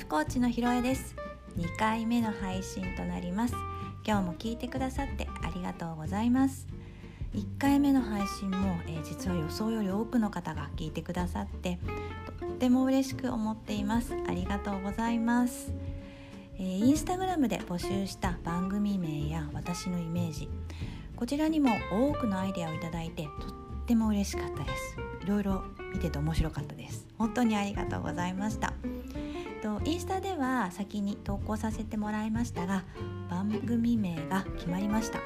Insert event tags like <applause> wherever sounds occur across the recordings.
フコーチのひろえです。2回目の配信となります。今日も聞いてくださってありがとうございます。1回目の配信も、えー、実は予想より多くの方が聞いてくださってとっても嬉しく思っています。ありがとうございます。えー、インスタグラムで募集した番組名や私のイメージ。こちらにも多くのアイデアをいただいてとっても嬉しかったです。いろいろ見てて面白かったです。本当にありがとうございました。とインスタでは先に投稿させてもらいましたが番組名が決まりました、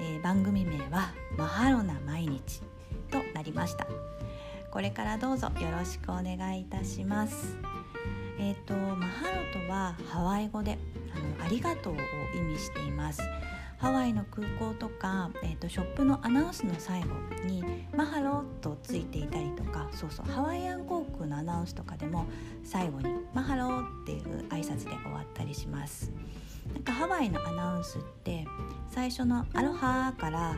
えー、番組名はマハロな毎日となりました。これからどうぞよろしくお願いいたします。えっ、ー、とマハロとはハワイ語であのありがとうを意味しています。ハワイの空港とか、えーと、ショップのアナウンスの最後に「マハロ」とついていたりとかそうそうハワイアン航空のアナウンスとかでも最後に「マハロ」っていう挨拶で終わったりします。なんかハワイのアナウンスって最初の「アロハ」から、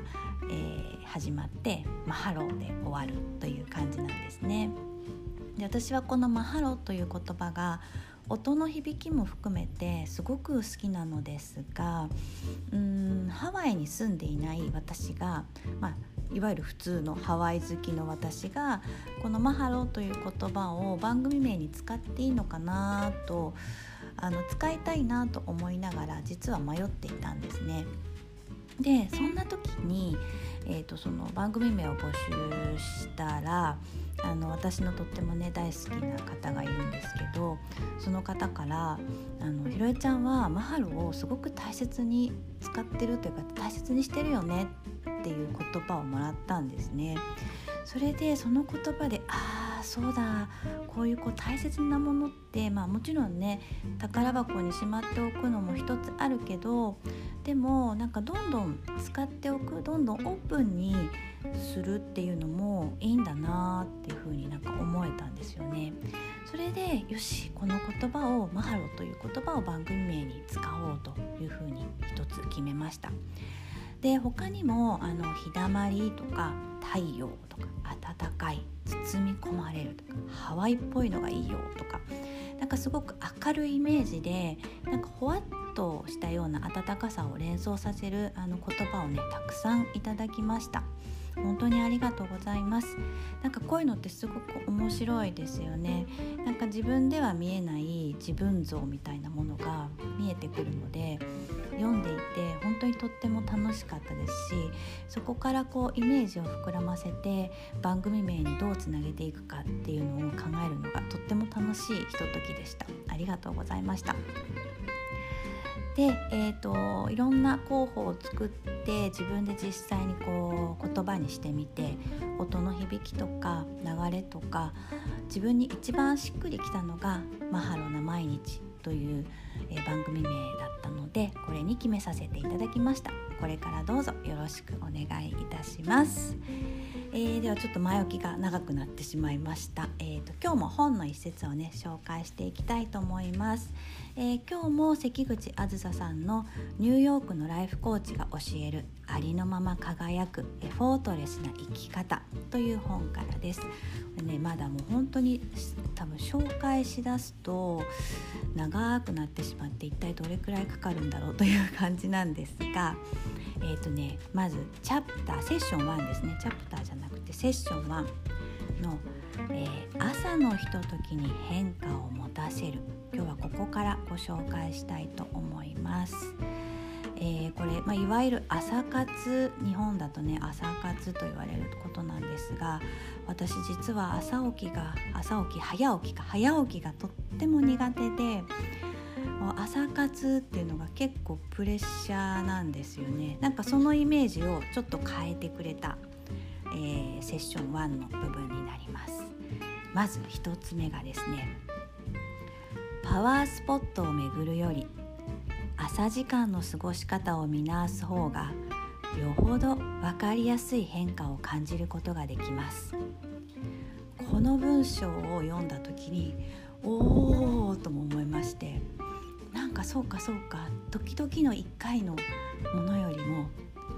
えー、始まって「マハロ」で終わるという感じなんですね。で私はこの「マハロ」という言葉が音の響きも含めてすごく好きなのですがうんハワイに住んでいない私が、まあ、いわゆる普通のハワイ好きの私がこの「マハロ」という言葉を番組名に使っていいのかなとあの使いたいなと思いながら実は迷っていたんですね。でそんな時に、えーと、その番組名を募集したらあの私のとってもね大好きな方がいるんですけどその方から「あのひろえちゃんはマハルをすごく大切に使ってるというか大切にしてるよね」っていう言葉をもらったんですね。それでその言葉であそうだこういうこう大切なものって、まあ、もちろんね宝箱にしまっておくのも一つあるけどでもなんかどんどん使っておくどんどんオープンにするっていうのもいいんだなっていうふうになんか思えたんですよね。それでよしこの言葉をマハロという言葉を番組名に使おうというふうに一つ決めました。で他にもあの日だまりとか太陽とか暖かい包み込まれるとかハワイっぽいのがいいよとかなんかすごく明るいイメージでなんかほわっとしたような温かさを連想させるあの言葉をねたくさんいただきました。本当にありがとうございます。なんかこういうのってすごく面白いですよね。なんか自分では見えない自分像みたいなものが見えてくるので読んでいて本当にとっても楽しかったですしそこからこうイメージを膨らませて番組名にどうつなげていくかっていうのを考えるのがとっても楽しいひとときでした。ありがとうございました。で、えーと、いろんな候補を作って自分で実際にこう言葉にしてみて音の響きとか流れとか自分に一番しっくりきたのが「マハロな毎日」という、え、番組名だったのでこれに決めさせていただきました。これからどうぞよろしくお願いいたします。えー、ではちょっと前置きが長くなってしまいました、えーと、今日も本の一節をね紹介していきたいと思います、えー、今日も関口あずささんのニューヨークのライフコーチが教えるありのまま輝くエフォートレスな生き方という本からです。ね、まだもう本当に多分紹介しだすと長くなってしまって一体どれくらいかかるんだろうという感じなんですがえーとね、まずチャプターセッション1ですね。チャプターじゃなくてセッション1の、えー、朝のひとときに変化を持たせる。今日はここからご紹介したいと思います。えー、これ、まあ、いわゆる朝活日本だとね朝活と言われることなんですが私実は朝起きが朝起き早起きか早起きがとっても苦手で朝活っていうのが結構プレッシャーなんですよねなんかそのイメージをちょっと変えてくれた、えー、セッション1の部分になりますまず1つ目がですねパワースポットを巡るより朝時間の過ごし方を見直す方がよほど分かりやすい変化を感じることができます。この文章を読んだ時におおとも思いましてなんかそうかそうか時々の1回のものよりも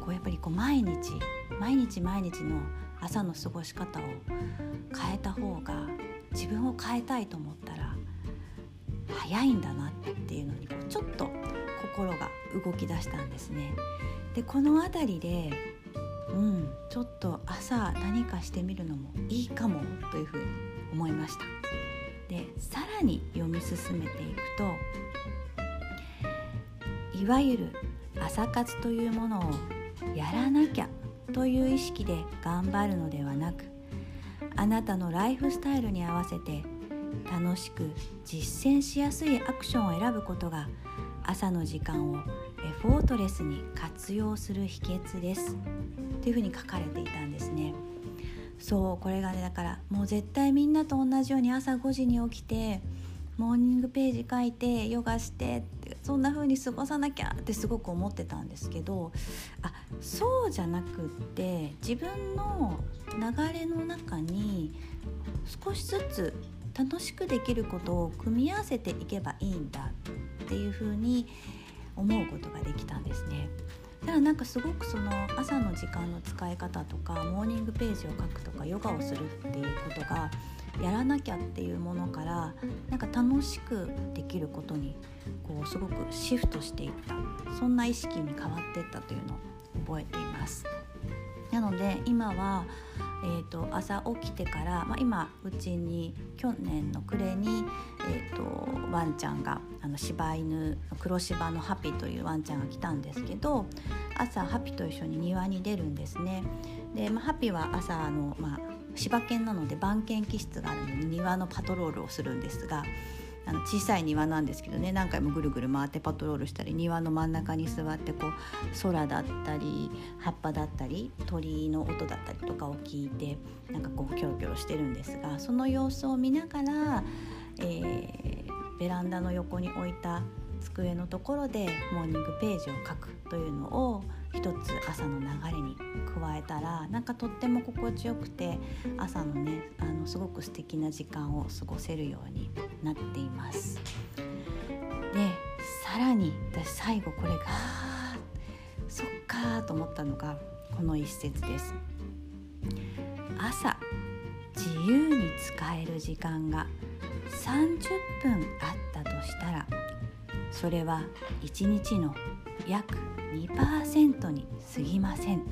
こうやっぱりこう毎日毎日毎日の朝の過ごし方を変えた方が自分を変えたいと思ったら早いんだなっていうのにちょっと心が動き出したんですね。でこの辺りでうんちょっと朝何かしてみるのもいいかもというふうに思いましたでさらに読み進めていくといわゆる朝活というものをやらなきゃという意識で頑張るのではなくあなたのライフスタイルに合わせて楽しく実践しやすいアクションを選ぶことが朝の時間をエフォートレスに活用する秘訣です。というふうに書かれていたんですね。そうこれがねだからもう絶対みんなと同じように朝5時に起きてモーニングページ書いてヨガしてってそんな風に過ごさなきゃってすごく思ってたんですけどあそうじゃなくって自分の流れの中に少しずつ楽しくできることを組み合わせていけばいいんだっていう風に思うことができたんですね。だからなんかすごくその朝の時間の使い方とかモーニングページを書くとかヨガをするっていうことがやらなきゃっていうものからなんか楽しくできることにこうすごくシフトしていったそんな意識に変わっていったというのを覚えています。なので今は、えーと、朝起きてから、まあ、今うちに去年の暮れに、えーと、ワンちゃんがあの柴犬黒柴のハピというワンちゃんが来たんですけど朝ハピと一緒に庭に出るんですね。で、まあ、ハピは朝あの、まあ、柴犬なので番犬気質があるので庭のパトロールをするんですがあの小さい庭なんですけどね何回もぐるぐる回ってパトロールしたり庭の真ん中に座ってこう空だったり葉っぱだったり鳥の音だったりとかを聞いてなんかこうキョロキョロしてるんですがその様子を見ながら、えー、ベランダの横に置いた机のところでモーニングページを書くというのを一つ朝の流れに加えたらなんかとっても心地よくて朝のねあのすごく素敵な時間を過ごせるようになっています。でさらに私最後これが <laughs> そっかと思ったのがこの一節です。朝自由に使える時間が30分あったとしたらそれは1日の約2%に過ぎません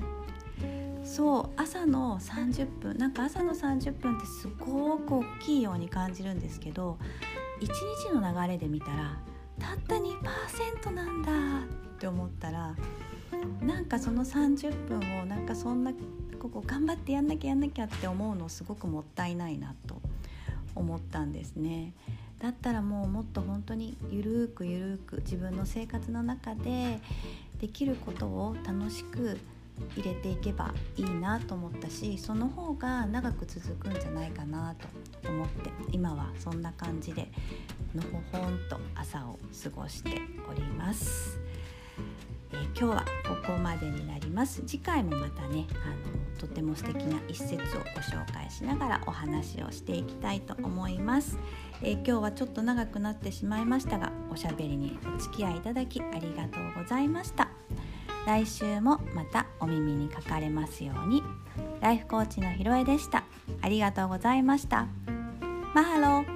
そう朝の30分なんか朝の30分ってすごく大きいように感じるんですけど1日の流れで見たらたった2%なんだって思ったらなんかその30分をなんかそんなここ頑張ってやんなきゃやんなきゃって思うのすごくもったいないなと思ったんですね。だったらもうもっと本当にゆるくゆるく自分の生活の中でできることを楽しく入れていけばいいなと思ったしその方が長く続くんじゃないかなと思って今はそんな感じでのほほんと朝を過ごしております。えー、今日はここまでになります。次回もまたねあのとても素敵な一節をご紹介しながらお話をしていきたいと思います、えー、今日はちょっと長くなってしまいましたがおしゃべりにお付き合いいただきありがとうございました。来週もまたお耳にかかれますように。ライフコーチのひろえでした。ありがとうございました。マハロー。